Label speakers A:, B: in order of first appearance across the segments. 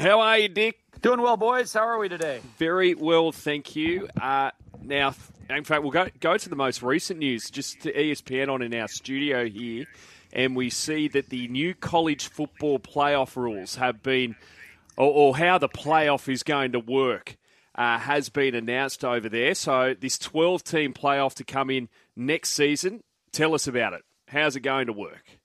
A: How are you, Dick?
B: Doing well, boys. How are we today?
A: Very well, thank you. Uh, now, in fact, we'll go, go to the most recent news, just to ESPN on in our studio here, and we see that the new college football playoff rules have been, or, or how the playoff is going to work, uh, has been announced over there. So, this 12 team playoff to come in next season, tell us about it. How's it going to work?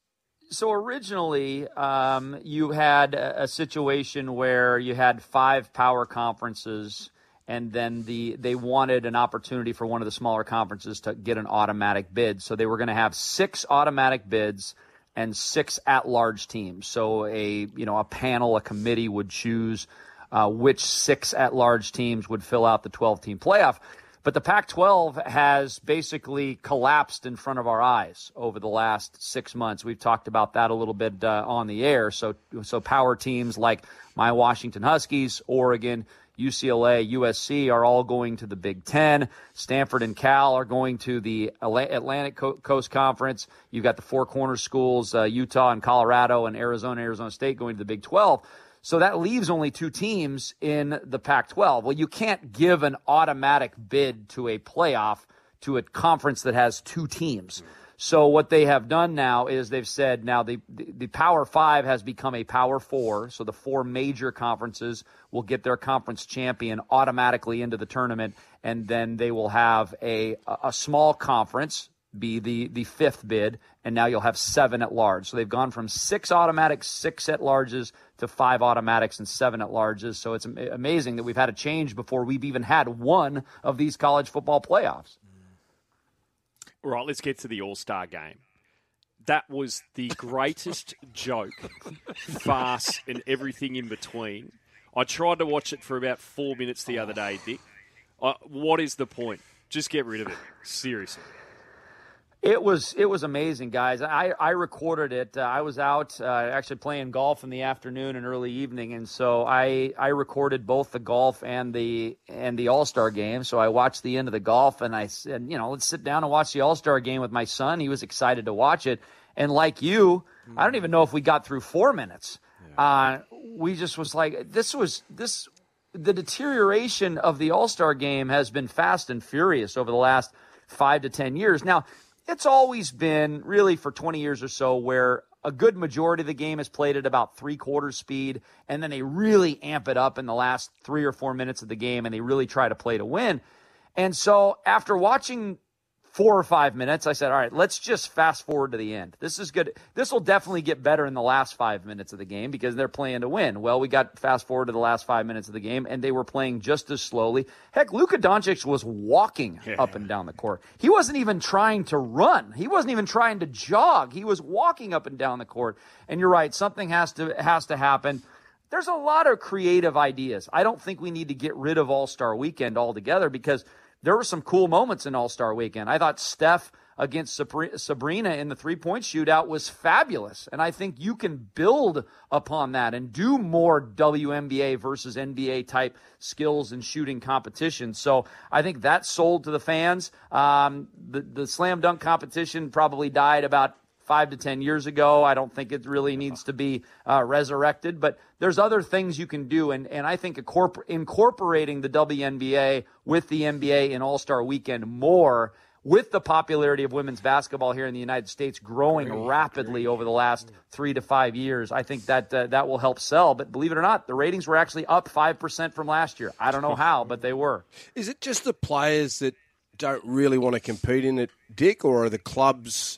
B: So originally, um, you had a, a situation where you had five power conferences, and then the they wanted an opportunity for one of the smaller conferences to get an automatic bid. So they were going to have six automatic bids and six at-large teams. So a you know a panel, a committee would choose uh, which six at-large teams would fill out the 12-team playoff. But the Pac 12 has basically collapsed in front of our eyes over the last six months. We've talked about that a little bit uh, on the air. So, so power teams like my Washington Huskies, Oregon, UCLA, USC are all going to the Big Ten. Stanford and Cal are going to the Atlantic Coast Conference. You've got the four corner schools, uh, Utah and Colorado and Arizona, Arizona State going to the Big 12. So that leaves only two teams in the Pac 12. Well, you can't give an automatic bid to a playoff to a conference that has two teams. So what they have done now is they've said now the, the, the Power Five has become a Power Four. So the four major conferences will get their conference champion automatically into the tournament, and then they will have a a small conference be the, the fifth bid, and now you'll have seven at large. So they've gone from six automatics, six at larges, to five automatics and seven at larges. So it's amazing that we've had a change before we've even had one of these college football playoffs.
A: All right, let's get to the All Star game. That was the greatest joke, farce, and everything in between. I tried to watch it for about four minutes the other day, Dick. Uh, what is the point? Just get rid of it. Seriously.
B: It was it was amazing, guys. I, I recorded it. Uh, I was out uh, actually playing golf in the afternoon and early evening, and so I I recorded both the golf and the and the All Star game. So I watched the end of the golf, and I said, you know, let's sit down and watch the All Star game with my son. He was excited to watch it, and like you, mm-hmm. I don't even know if we got through four minutes. Yeah. Uh, we just was like, this was this the deterioration of the All Star game has been fast and furious over the last five to ten years. Now it's always been really for 20 years or so where a good majority of the game is played at about three quarters speed, and then they really amp it up in the last three or four minutes of the game, and they really try to play to win. And so after watching four or five minutes, I said, all right, let's just fast forward to the end. This is good. This will definitely get better in the last five minutes of the game because they're playing to win. Well, we got fast forward to the last five minutes of the game and they were playing just as slowly. Heck, Luka Doncic was walking yeah. up and down the court. He wasn't even trying to run. He wasn't even trying to jog. He was walking up and down the court. And you're right. Something has to, has to happen. There's a lot of creative ideas. I don't think we need to get rid of All Star Weekend altogether because there were some cool moments in All Star Weekend. I thought Steph against Sabrina in the three point shootout was fabulous. And I think you can build upon that and do more WNBA versus NBA type skills and shooting competition. So I think that sold to the fans. Um, the, the slam dunk competition probably died about five to ten years ago. I don't think it really needs to be uh, resurrected, but there's other things you can do, and and I think incorporating the WNBA with the NBA in All Star Weekend more. With the popularity of women's basketball here in the United States growing great, rapidly great. over the last three to five years, I think that uh, that will help sell. But believe it or not, the ratings were actually up five percent from last year. I don't know how, but they were.
C: Is it just the players that don't really want to compete in it, Dick, or are the clubs?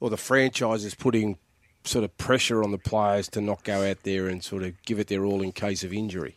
C: Or the franchise is putting sort of pressure on the players to not go out there and sort of give it their all in case of injury?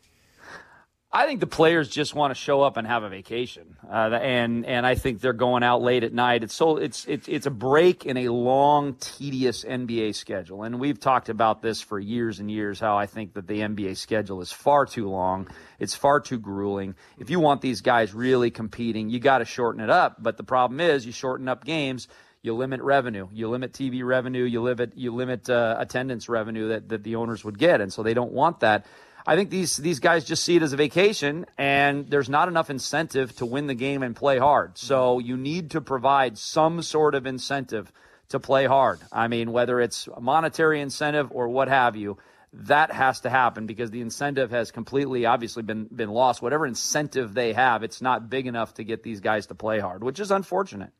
B: I think the players just want to show up and have a vacation, uh, and and I think they're going out late at night. It's so it's it's it's a break in a long, tedious NBA schedule, and we've talked about this for years and years. How I think that the NBA schedule is far too long. It's far too grueling. If you want these guys really competing, you got to shorten it up. But the problem is, you shorten up games you limit revenue, you limit TV revenue, you limit you limit uh, attendance revenue that, that the owners would get, and so they don't want that. I think these these guys just see it as a vacation, and there's not enough incentive to win the game and play hard. So you need to provide some sort of incentive to play hard. I mean, whether it's a monetary incentive or what have you, that has to happen because the incentive has completely obviously been been lost. Whatever incentive they have, it's not big enough to get these guys to play hard, which is unfortunate.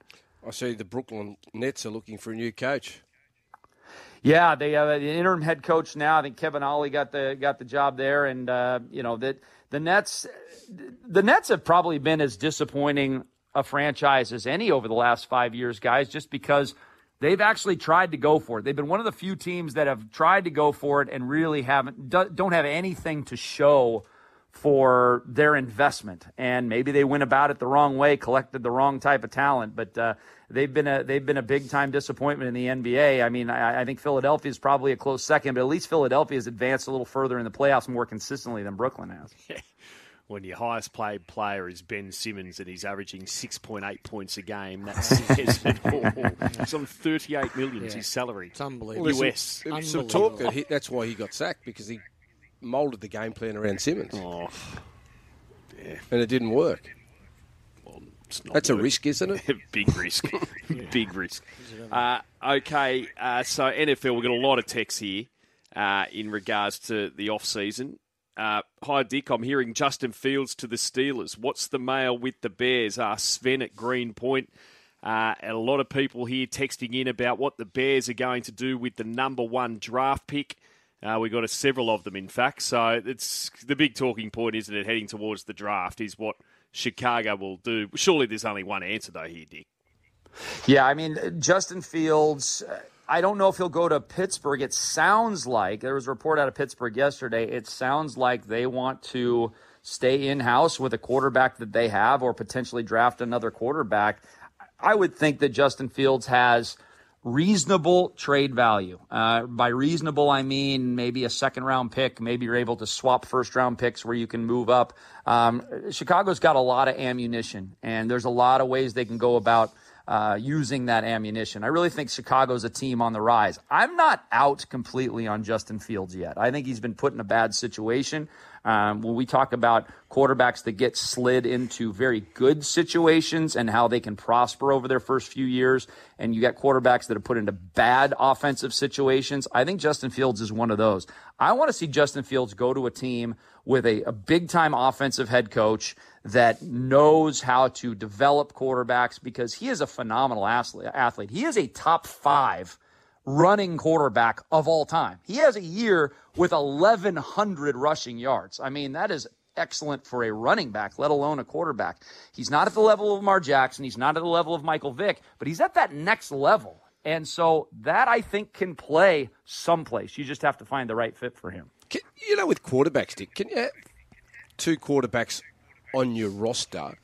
C: I see the Brooklyn Nets are looking for a new coach.
B: Yeah, they have an interim head coach now. I think Kevin Ollie got the got the job there, and uh, you know that the Nets, the Nets have probably been as disappointing a franchise as any over the last five years, guys, just because they've actually tried to go for it. They've been one of the few teams that have tried to go for it and really haven't don't have anything to show for their investment. And maybe they went about it the wrong way, collected the wrong type of talent, but uh, they've been a they've been a big time disappointment in the NBA. I mean, I, I think Philadelphia is probably a close second, but at least Philadelphia has advanced a little further in the playoffs more consistently than Brooklyn has.
A: when your highest paid player is Ben Simmons and he's averaging 6.8 points a game, that says it all. It's on 38 million yeah. his salary.
D: It's unbelievable.
A: US.
C: Some, some talk that he, that's why he got sacked because he moulded the game plan around Simmons.
A: Oh, yeah.
C: And it didn't work.
A: Well,
C: that's a risk, isn't it?
A: Big risk. Big risk. Uh, okay, uh, so NFL, we've got a lot of texts here uh, in regards to the off season. Uh, hi, Dick. I'm hearing Justin Fields to the Steelers. What's the mail with the Bears? Asked Sven at Greenpoint. Uh, and a lot of people here texting in about what the Bears are going to do with the number one draft pick. Uh, we got a, several of them, in fact. So it's the big talking point, isn't it? Heading towards the draft is what Chicago will do. Surely there's only one answer though here, Dick.
B: Yeah, I mean Justin Fields. I don't know if he'll go to Pittsburgh. It sounds like there was a report out of Pittsburgh yesterday. It sounds like they want to stay in house with a quarterback that they have, or potentially draft another quarterback. I would think that Justin Fields has reasonable trade value. Uh, by reasonable, I mean maybe a second round pick. Maybe you're able to swap first round picks where you can move up. Um, Chicago's got a lot of ammunition, and there's a lot of ways they can go about uh, using that ammunition. I really think Chicago's a team on the rise. I'm not out completely on Justin Fields yet. I think he's been put in a bad situation. Um, when we talk about quarterbacks that get slid into very good situations and how they can prosper over their first few years, and you got quarterbacks that are put into bad offensive situations, I think Justin Fields is one of those. I want to see Justin Fields go to a team with a, a big time offensive head coach that knows how to develop quarterbacks because he is a phenomenal athlete. He is a top five running quarterback of all time. He has a year with 1,100 rushing yards. I mean, that is excellent for a running back, let alone a quarterback. He's not at the level of Lamar Jackson. He's not at the level of Michael Vick, but he's at that next level. And so that I think can play someplace. You just have to find the right fit for him.
C: Can, you know, with quarterbacks, Dick, can you have two quarterbacks on your roster,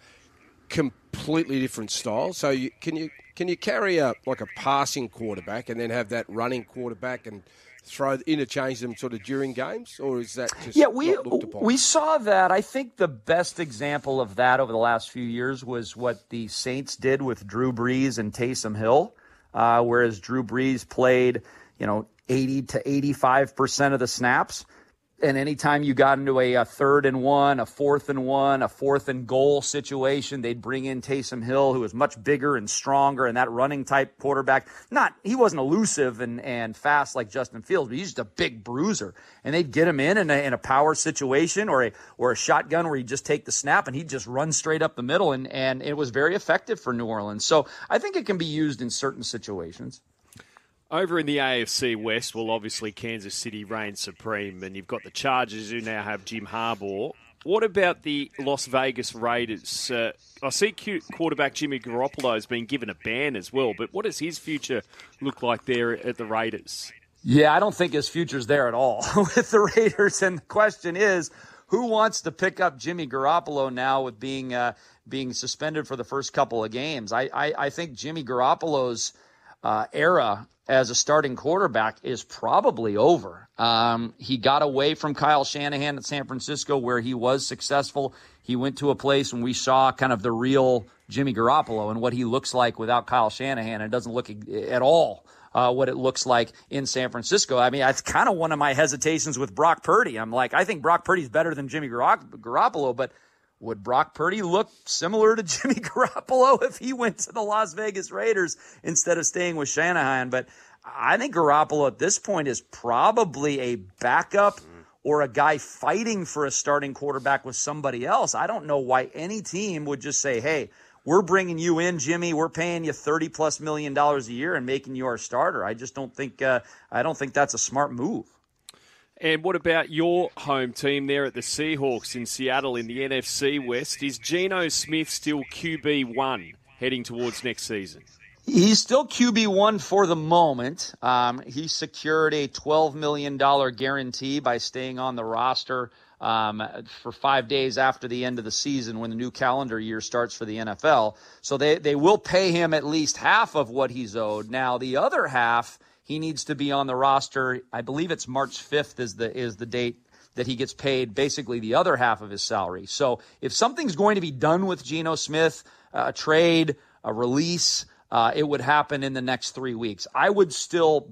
C: completely different styles? So you, can you can you carry a like a passing quarterback and then have that running quarterback and throw interchange them sort of during games, or is that just
B: yeah? We we saw that. I think the best example of that over the last few years was what the Saints did with Drew Brees and Taysom Hill, uh, whereas Drew Brees played you know eighty to eighty five percent of the snaps and anytime you got into a, a, third and one, a fourth and one, a fourth and goal situation, they'd bring in Taysom Hill, who was much bigger and stronger and that running type quarterback. Not, he wasn't elusive and, and fast like Justin Fields, but he's just a big bruiser. And they'd get him in in a, in a power situation or a, or a shotgun where he'd just take the snap and he'd just run straight up the middle. And, and it was very effective for New Orleans. So I think it can be used in certain situations.
A: Over in the AFC West, well, obviously Kansas City reigns supreme, and you've got the Chargers who now have Jim Harbaugh. What about the Las Vegas Raiders? Uh, I see quarterback Jimmy Garoppolo has been given a ban as well, but what does his future look like there at the Raiders?
B: Yeah, I don't think his future's there at all with the Raiders. And the question is, who wants to pick up Jimmy Garoppolo now with being uh, being suspended for the first couple of games? I I, I think Jimmy Garoppolo's uh, era as a starting quarterback is probably over. Um, he got away from Kyle Shanahan at San Francisco, where he was successful. He went to a place and we saw kind of the real Jimmy Garoppolo and what he looks like without Kyle Shanahan. It doesn't look at all uh, what it looks like in San Francisco. I mean, that's kind of one of my hesitations with Brock Purdy. I'm like, I think Brock Purdy's better than Jimmy Garoppolo, but would Brock Purdy look similar to Jimmy Garoppolo if he went to the Las Vegas Raiders instead of staying with Shanahan? But I think Garoppolo at this point is probably a backup or a guy fighting for a starting quarterback with somebody else. I don't know why any team would just say, hey, we're bringing you in, Jimmy. We're paying you thirty plus million dollars a year and making you our starter. I just don't think uh, I don't think that's a smart move.
A: And what about your home team there at the Seahawks in Seattle in the NFC West? Is Geno Smith still QB one heading towards next season?
B: He's still QB1 for the moment. Um, he secured a $12 million guarantee by staying on the roster um, for five days after the end of the season when the new calendar year starts for the NFL. So they, they will pay him at least half of what he's owed. Now, the other half, he needs to be on the roster. I believe it's March 5th is the, is the date that he gets paid basically the other half of his salary. So if something's going to be done with Geno Smith, a trade, a release, uh, it would happen in the next three weeks. I would still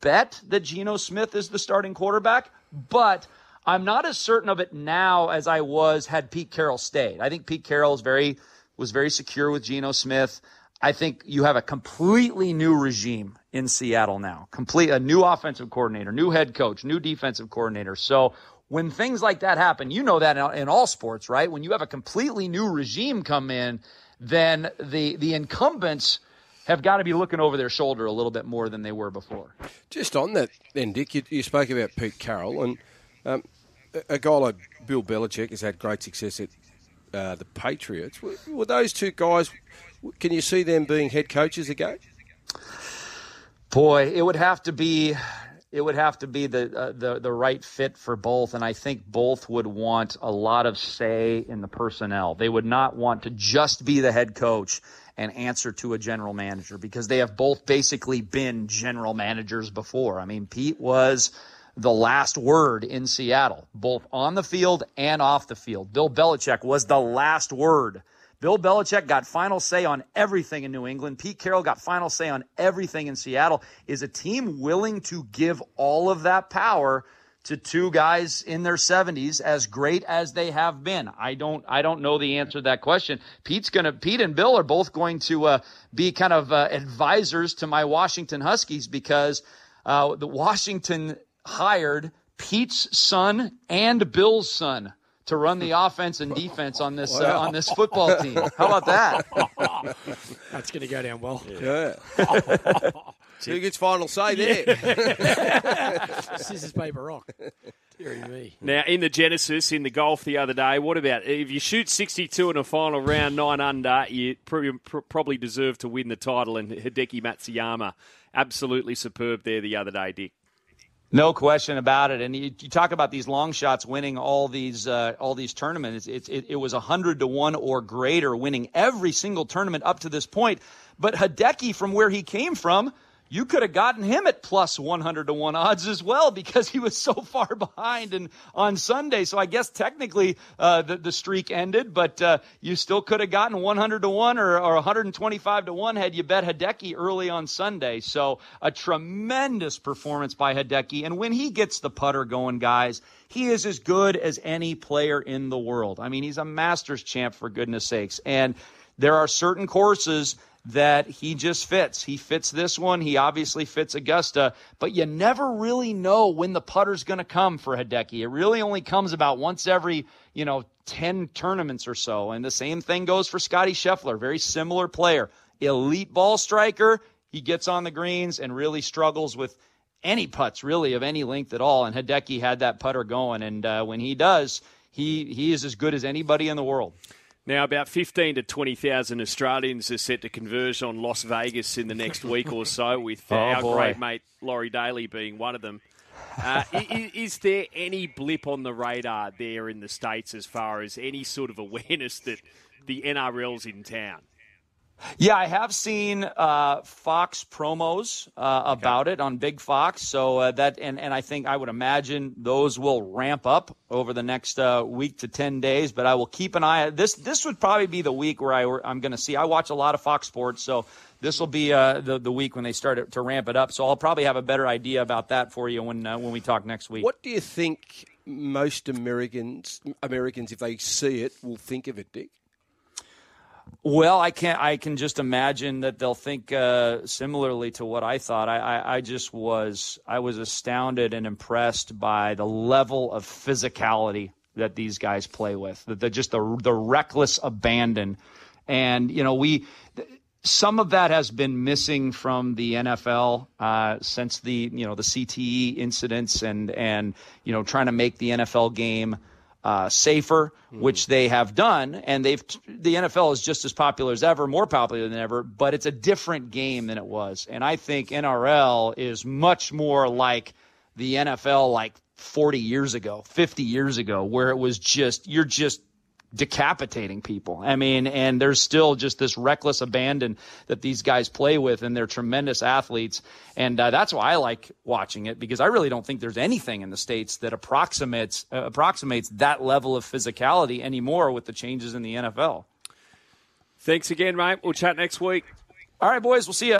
B: bet that Geno Smith is the starting quarterback, but I'm not as certain of it now as I was had Pete Carroll stayed. I think Pete Carroll is very was very secure with Geno Smith. I think you have a completely new regime in Seattle now. Complete a new offensive coordinator, new head coach, new defensive coordinator. So when things like that happen, you know that in all sports, right? When you have a completely new regime come in, then the the incumbents have got to be looking over their shoulder a little bit more than they were before.
C: Just on that, then, Dick, you, you spoke about Pete Carroll, and um, a guy like Bill Belichick has had great success at uh, the Patriots. Were, were, those two guys? Can you see them being head coaches again?
B: Boy, it would have to be it would have to be the uh, the the right fit for both, and I think both would want a lot of say in the personnel. They would not want to just be the head coach and answer to a general manager because they have both basically been general managers before. I mean, Pete was the last word in Seattle, both on the field and off the field. Bill Belichick was the last word Bill Belichick got final say on everything in New England. Pete Carroll got final say on everything in Seattle. Is a team willing to give all of that power to two guys in their 70s as great as they have been? I don't I don't know the answer to that question. Pete's going to Pete and Bill are both going to uh, be kind of uh, advisors to my Washington Huskies because uh, the Washington hired Pete's son and Bill's son to run the offense and defense on this uh, on this football team. How about that?
D: That's going to go down well.
C: Yeah. Who gets final say there?
D: Scissors, paper, rock. Deary me.
A: Now, in the Genesis, in the golf the other day, what about if you shoot 62 in a final round, nine under, you probably deserve to win the title. And Hideki Matsuyama, absolutely superb there the other day, Dick.
B: No question about it. And you, you, talk about these long shots winning all these uh, all these tournaments. It, it, it was hundred to one or greater, winning every single tournament up to this point. But Hideki, from where he came from, you could have gotten him at plus 100 to 1 odds as well because he was so far behind and on Sunday. So I guess technically uh, the, the streak ended, but uh, you still could have gotten 100 to 1 or, or 125 to 1 had you bet Hideki early on Sunday. So a tremendous performance by Hideki. And when he gets the putter going, guys, he is as good as any player in the world. I mean, he's a Masters champ for goodness sakes. And there are certain courses that he just fits. He fits this one. He obviously fits Augusta, but you never really know when the putter's going to come for Hideki. It really only comes about once every, you know, 10 tournaments or so. And the same thing goes for Scottie Scheffler, very similar player. Elite ball striker. He gets on the greens and really struggles with any putts really of any length at all. And Hideki had that putter going. And uh, when he does, he, he is as good as anybody in the world.
A: Now, about 15 to 20,000 Australians are set to converge on Las Vegas in the next week or so, with uh, oh, our boy. great mate Laurie Daley being one of them. Uh, is, is, there any blip on the radar there in the States as far as any sort of awareness that the NRL's in town?
B: Yeah, I have seen uh, Fox promos uh, about okay. it on Big Fox. So uh, that and, and I think I would imagine those will ramp up over the next uh, week to ten days. But I will keep an eye. This this would probably be the week where I I'm going to see. I watch a lot of Fox Sports, so this will be uh, the the week when they start to ramp it up. So I'll probably have a better idea about that for you when uh, when we talk next week.
C: What do you think most Americans Americans, if they see it, will think of it, Dick?
B: Well, I can't. I can just imagine that they'll think uh, similarly to what I thought. I, I, I just was. I was astounded and impressed by the level of physicality that these guys play with. The, the just the the reckless abandon, and you know we. Some of that has been missing from the NFL uh, since the you know the CTE incidents and and you know trying to make the NFL game uh, safer, mm-hmm. which they have done, and they've the NFL is just as popular as ever, more popular than ever, but it's a different game than it was, and I think NRL is much more like the NFL like 40 years ago, 50 years ago, where it was just you're just decapitating people. I mean, and there's still just this reckless abandon that these guys play with, and they're tremendous athletes. And uh, that's why I like watching it because I really don't think there's anything in the states that approximates uh, approximates that level of physicality anymore with the changes in the NFL.
A: Thanks again, mate. We'll chat next week.
B: All right, boys. We'll see you.